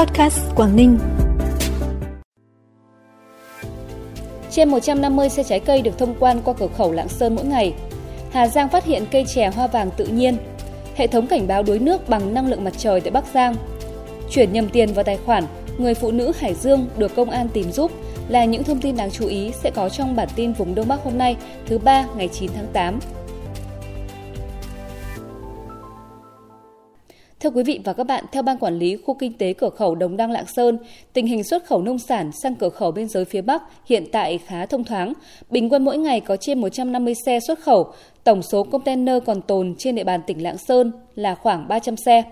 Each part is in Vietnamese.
Podcast Quảng Ninh. Trên 150 xe trái cây được thông quan qua cửa khẩu Lạng Sơn mỗi ngày. Hà Giang phát hiện cây chè hoa vàng tự nhiên. Hệ thống cảnh báo đuối nước bằng năng lượng mặt trời tại Bắc Giang. Chuyển nhầm tiền vào tài khoản, người phụ nữ Hải Dương được công an tìm giúp là những thông tin đáng chú ý sẽ có trong bản tin vùng Đông Bắc hôm nay, thứ ba ngày 9 tháng 8. Thưa quý vị và các bạn, theo Ban Quản lý Khu Kinh tế Cửa khẩu Đồng Đăng Lạng Sơn, tình hình xuất khẩu nông sản sang cửa khẩu biên giới phía Bắc hiện tại khá thông thoáng. Bình quân mỗi ngày có trên 150 xe xuất khẩu, tổng số container còn tồn trên địa bàn tỉnh Lạng Sơn là khoảng 300 xe.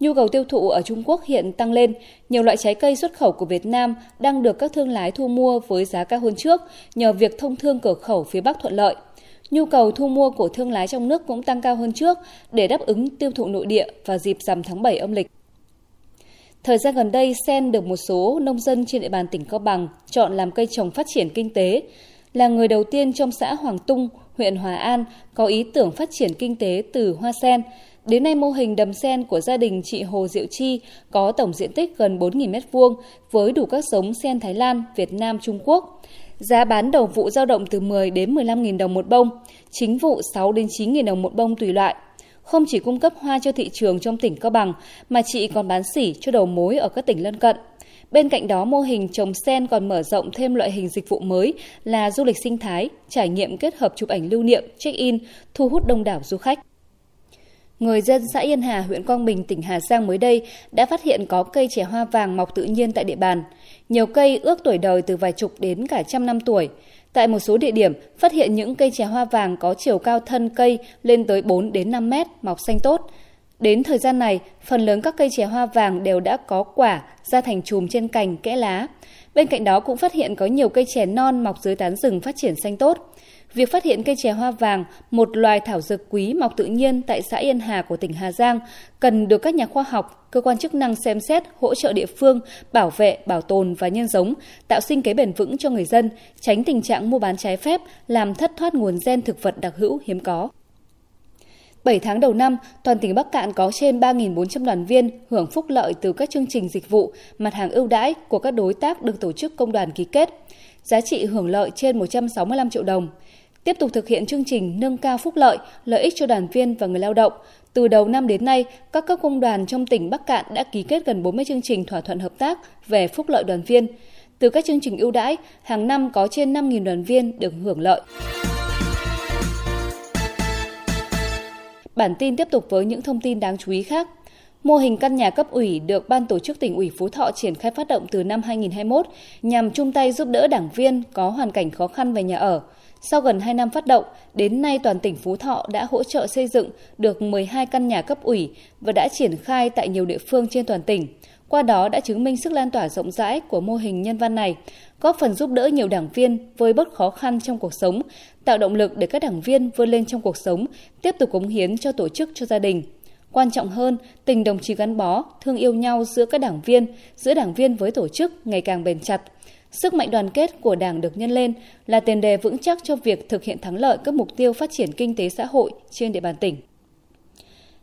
Nhu cầu tiêu thụ ở Trung Quốc hiện tăng lên, nhiều loại trái cây xuất khẩu của Việt Nam đang được các thương lái thu mua với giá cao hơn trước nhờ việc thông thương cửa khẩu phía Bắc thuận lợi nhu cầu thu mua của thương lái trong nước cũng tăng cao hơn trước để đáp ứng tiêu thụ nội địa vào dịp rằm tháng 7 âm lịch. Thời gian gần đây, sen được một số nông dân trên địa bàn tỉnh Cao Bằng chọn làm cây trồng phát triển kinh tế. Là người đầu tiên trong xã Hoàng Tung, huyện Hòa An có ý tưởng phát triển kinh tế từ hoa sen. Đến nay mô hình đầm sen của gia đình chị Hồ Diệu Chi có tổng diện tích gần 4.000 m2 với đủ các giống sen Thái Lan, Việt Nam, Trung Quốc. Giá bán đầu vụ dao động từ 10 đến 15.000 đồng một bông, chính vụ 6 đến 9.000 đồng một bông tùy loại. Không chỉ cung cấp hoa cho thị trường trong tỉnh Cao Bằng, mà chị còn bán sỉ cho đầu mối ở các tỉnh lân cận. Bên cạnh đó, mô hình trồng sen còn mở rộng thêm loại hình dịch vụ mới là du lịch sinh thái, trải nghiệm kết hợp chụp ảnh lưu niệm, check-in, thu hút đông đảo du khách. Người dân xã Yên Hà, huyện Quang Bình, tỉnh Hà Giang mới đây đã phát hiện có cây trẻ hoa vàng mọc tự nhiên tại địa bàn. Nhiều cây ước tuổi đời từ vài chục đến cả trăm năm tuổi. Tại một số địa điểm, phát hiện những cây trẻ hoa vàng có chiều cao thân cây lên tới 4 đến 5 mét, mọc xanh tốt. Đến thời gian này, phần lớn các cây trẻ hoa vàng đều đã có quả ra thành chùm trên cành, kẽ lá. Bên cạnh đó cũng phát hiện có nhiều cây chè non mọc dưới tán rừng phát triển xanh tốt. Việc phát hiện cây chè hoa vàng, một loài thảo dược quý mọc tự nhiên tại xã Yên Hà của tỉnh Hà Giang, cần được các nhà khoa học, cơ quan chức năng xem xét hỗ trợ địa phương, bảo vệ, bảo tồn và nhân giống, tạo sinh kế bền vững cho người dân, tránh tình trạng mua bán trái phép, làm thất thoát nguồn gen thực vật đặc hữu hiếm có. 7 tháng đầu năm, toàn tỉnh Bắc Cạn có trên 3.400 đoàn viên hưởng phúc lợi từ các chương trình dịch vụ, mặt hàng ưu đãi của các đối tác được tổ chức công đoàn ký kết. Giá trị hưởng lợi trên 165 triệu đồng tiếp tục thực hiện chương trình nâng cao phúc lợi, lợi ích cho đoàn viên và người lao động. Từ đầu năm đến nay, các cấp công đoàn trong tỉnh Bắc Cạn đã ký kết gần 40 chương trình thỏa thuận hợp tác về phúc lợi đoàn viên. Từ các chương trình ưu đãi, hàng năm có trên 5.000 đoàn viên được hưởng lợi. Bản tin tiếp tục với những thông tin đáng chú ý khác. Mô hình căn nhà cấp ủy được Ban tổ chức tỉnh ủy Phú Thọ triển khai phát động từ năm 2021 nhằm chung tay giúp đỡ đảng viên có hoàn cảnh khó khăn về nhà ở. Sau gần 2 năm phát động, đến nay toàn tỉnh Phú Thọ đã hỗ trợ xây dựng được 12 căn nhà cấp ủy và đã triển khai tại nhiều địa phương trên toàn tỉnh. Qua đó đã chứng minh sức lan tỏa rộng rãi của mô hình nhân văn này, góp phần giúp đỡ nhiều đảng viên với bớt khó khăn trong cuộc sống, tạo động lực để các đảng viên vươn lên trong cuộc sống, tiếp tục cống hiến cho tổ chức cho gia đình. Quan trọng hơn, tình đồng chí gắn bó, thương yêu nhau giữa các đảng viên, giữa đảng viên với tổ chức ngày càng bền chặt, Sức mạnh đoàn kết của Đảng được nhân lên là tiền đề vững chắc cho việc thực hiện thắng lợi các mục tiêu phát triển kinh tế xã hội trên địa bàn tỉnh.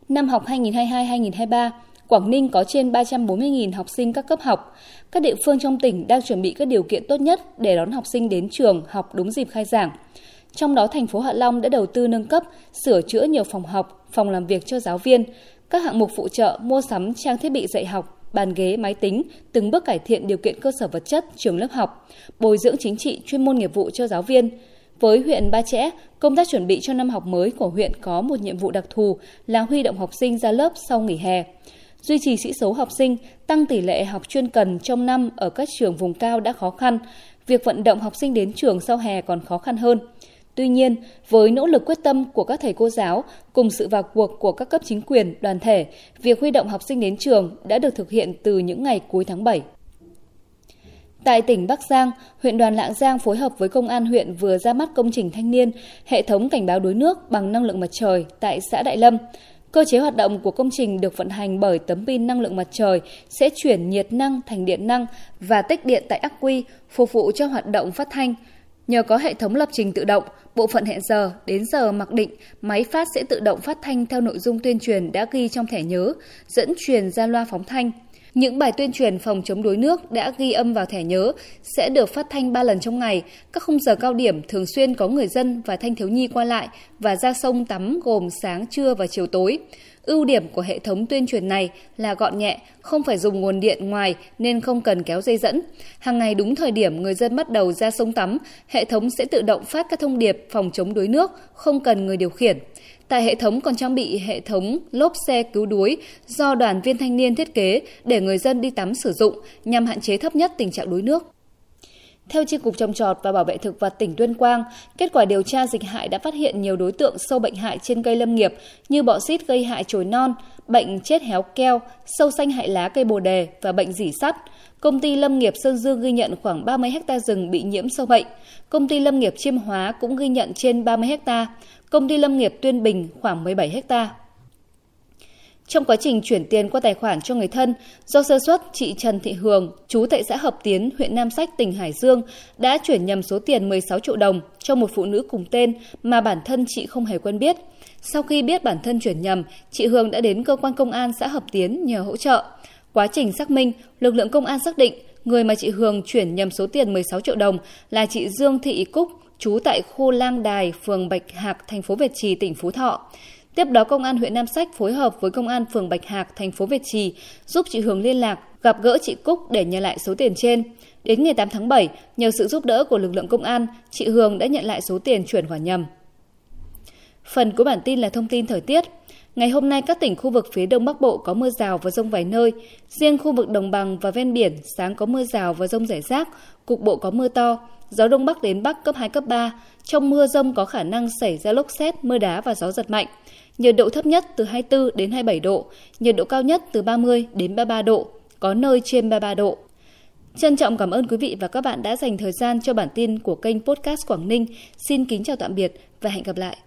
Năm học 2022-2023, Quảng Ninh có trên 340.000 học sinh các cấp học. Các địa phương trong tỉnh đang chuẩn bị các điều kiện tốt nhất để đón học sinh đến trường học đúng dịp khai giảng. Trong đó, thành phố Hạ Long đã đầu tư nâng cấp, sửa chữa nhiều phòng học, phòng làm việc cho giáo viên, các hạng mục phụ trợ mua sắm trang thiết bị dạy học, bàn ghế, máy tính, từng bước cải thiện điều kiện cơ sở vật chất, trường lớp học, bồi dưỡng chính trị, chuyên môn nghiệp vụ cho giáo viên. Với huyện Ba Chẽ, công tác chuẩn bị cho năm học mới của huyện có một nhiệm vụ đặc thù là huy động học sinh ra lớp sau nghỉ hè. Duy trì sĩ số học sinh, tăng tỷ lệ học chuyên cần trong năm ở các trường vùng cao đã khó khăn, việc vận động học sinh đến trường sau hè còn khó khăn hơn. Tuy nhiên, với nỗ lực quyết tâm của các thầy cô giáo cùng sự vào cuộc của các cấp chính quyền, đoàn thể, việc huy động học sinh đến trường đã được thực hiện từ những ngày cuối tháng 7. Tại tỉnh Bắc Giang, huyện đoàn Lạng Giang phối hợp với công an huyện vừa ra mắt công trình thanh niên hệ thống cảnh báo đuối nước bằng năng lượng mặt trời tại xã Đại Lâm. Cơ chế hoạt động của công trình được vận hành bởi tấm pin năng lượng mặt trời sẽ chuyển nhiệt năng thành điện năng và tích điện tại ắc quy, phục vụ cho hoạt động phát thanh. Nhờ có hệ thống lập trình tự động, bộ phận hẹn giờ đến giờ mặc định, máy phát sẽ tự động phát thanh theo nội dung tuyên truyền đã ghi trong thẻ nhớ, dẫn truyền ra loa phóng thanh. Những bài tuyên truyền phòng chống đuối nước đã ghi âm vào thẻ nhớ sẽ được phát thanh 3 lần trong ngày. Các khung giờ cao điểm thường xuyên có người dân và thanh thiếu nhi qua lại và ra sông tắm gồm sáng, trưa và chiều tối. Ưu điểm của hệ thống tuyên truyền này là gọn nhẹ, không phải dùng nguồn điện ngoài nên không cần kéo dây dẫn. Hàng ngày đúng thời điểm người dân bắt đầu ra sông tắm, hệ thống sẽ tự động phát các thông điệp phòng chống đuối nước, không cần người điều khiển. Tại hệ thống còn trang bị hệ thống lốp xe cứu đuối do đoàn viên thanh niên thiết kế để người dân đi tắm sử dụng nhằm hạn chế thấp nhất tình trạng đuối nước. Theo Chi cục trồng trọt và bảo vệ thực vật tỉnh Tuyên Quang, kết quả điều tra dịch hại đã phát hiện nhiều đối tượng sâu bệnh hại trên cây lâm nghiệp như bọ xít gây hại chồi non, bệnh chết héo keo, sâu xanh hại lá cây bồ đề và bệnh dỉ sắt. Công ty Lâm nghiệp Sơn Dương ghi nhận khoảng 30 ha rừng bị nhiễm sâu bệnh. Công ty Lâm nghiệp Chiêm Hóa cũng ghi nhận trên 30 ha. Công ty Lâm nghiệp Tuyên Bình khoảng 17 ha. Trong quá trình chuyển tiền qua tài khoản cho người thân, do sơ suất, chị Trần Thị Hường, chú tại xã Hợp Tiến, huyện Nam Sách, tỉnh Hải Dương, đã chuyển nhầm số tiền 16 triệu đồng cho một phụ nữ cùng tên mà bản thân chị không hề quen biết. Sau khi biết bản thân chuyển nhầm, chị Hường đã đến cơ quan công an xã Hợp Tiến nhờ hỗ trợ. Quá trình xác minh, lực lượng công an xác định người mà chị Hường chuyển nhầm số tiền 16 triệu đồng là chị Dương Thị Cúc, trú tại khu Lang Đài, phường Bạch Hạc, thành phố Việt Trì, tỉnh Phú Thọ. Tiếp đó, Công an huyện Nam Sách phối hợp với Công an phường Bạch Hạc, thành phố Việt Trì giúp chị Hường liên lạc, gặp gỡ chị Cúc để nhờ lại số tiền trên. Đến ngày 8 tháng 7, nhờ sự giúp đỡ của lực lượng công an, chị Hường đã nhận lại số tiền chuyển khoản nhầm. Phần của bản tin là thông tin thời tiết. Ngày hôm nay các tỉnh khu vực phía Đông Bắc Bộ có mưa rào và rông vài nơi. Riêng khu vực đồng bằng và ven biển sáng có mưa rào và rông rải rác, cục bộ có mưa to, gió Đông Bắc đến Bắc cấp 2, cấp 3. Trong mưa rông có khả năng xảy ra lốc xét, mưa đá và gió giật mạnh. Nhiệt độ thấp nhất từ 24 đến 27 độ, nhiệt độ cao nhất từ 30 đến 33 độ, có nơi trên 33 độ. Trân trọng cảm ơn quý vị và các bạn đã dành thời gian cho bản tin của kênh Podcast Quảng Ninh. Xin kính chào tạm biệt và hẹn gặp lại.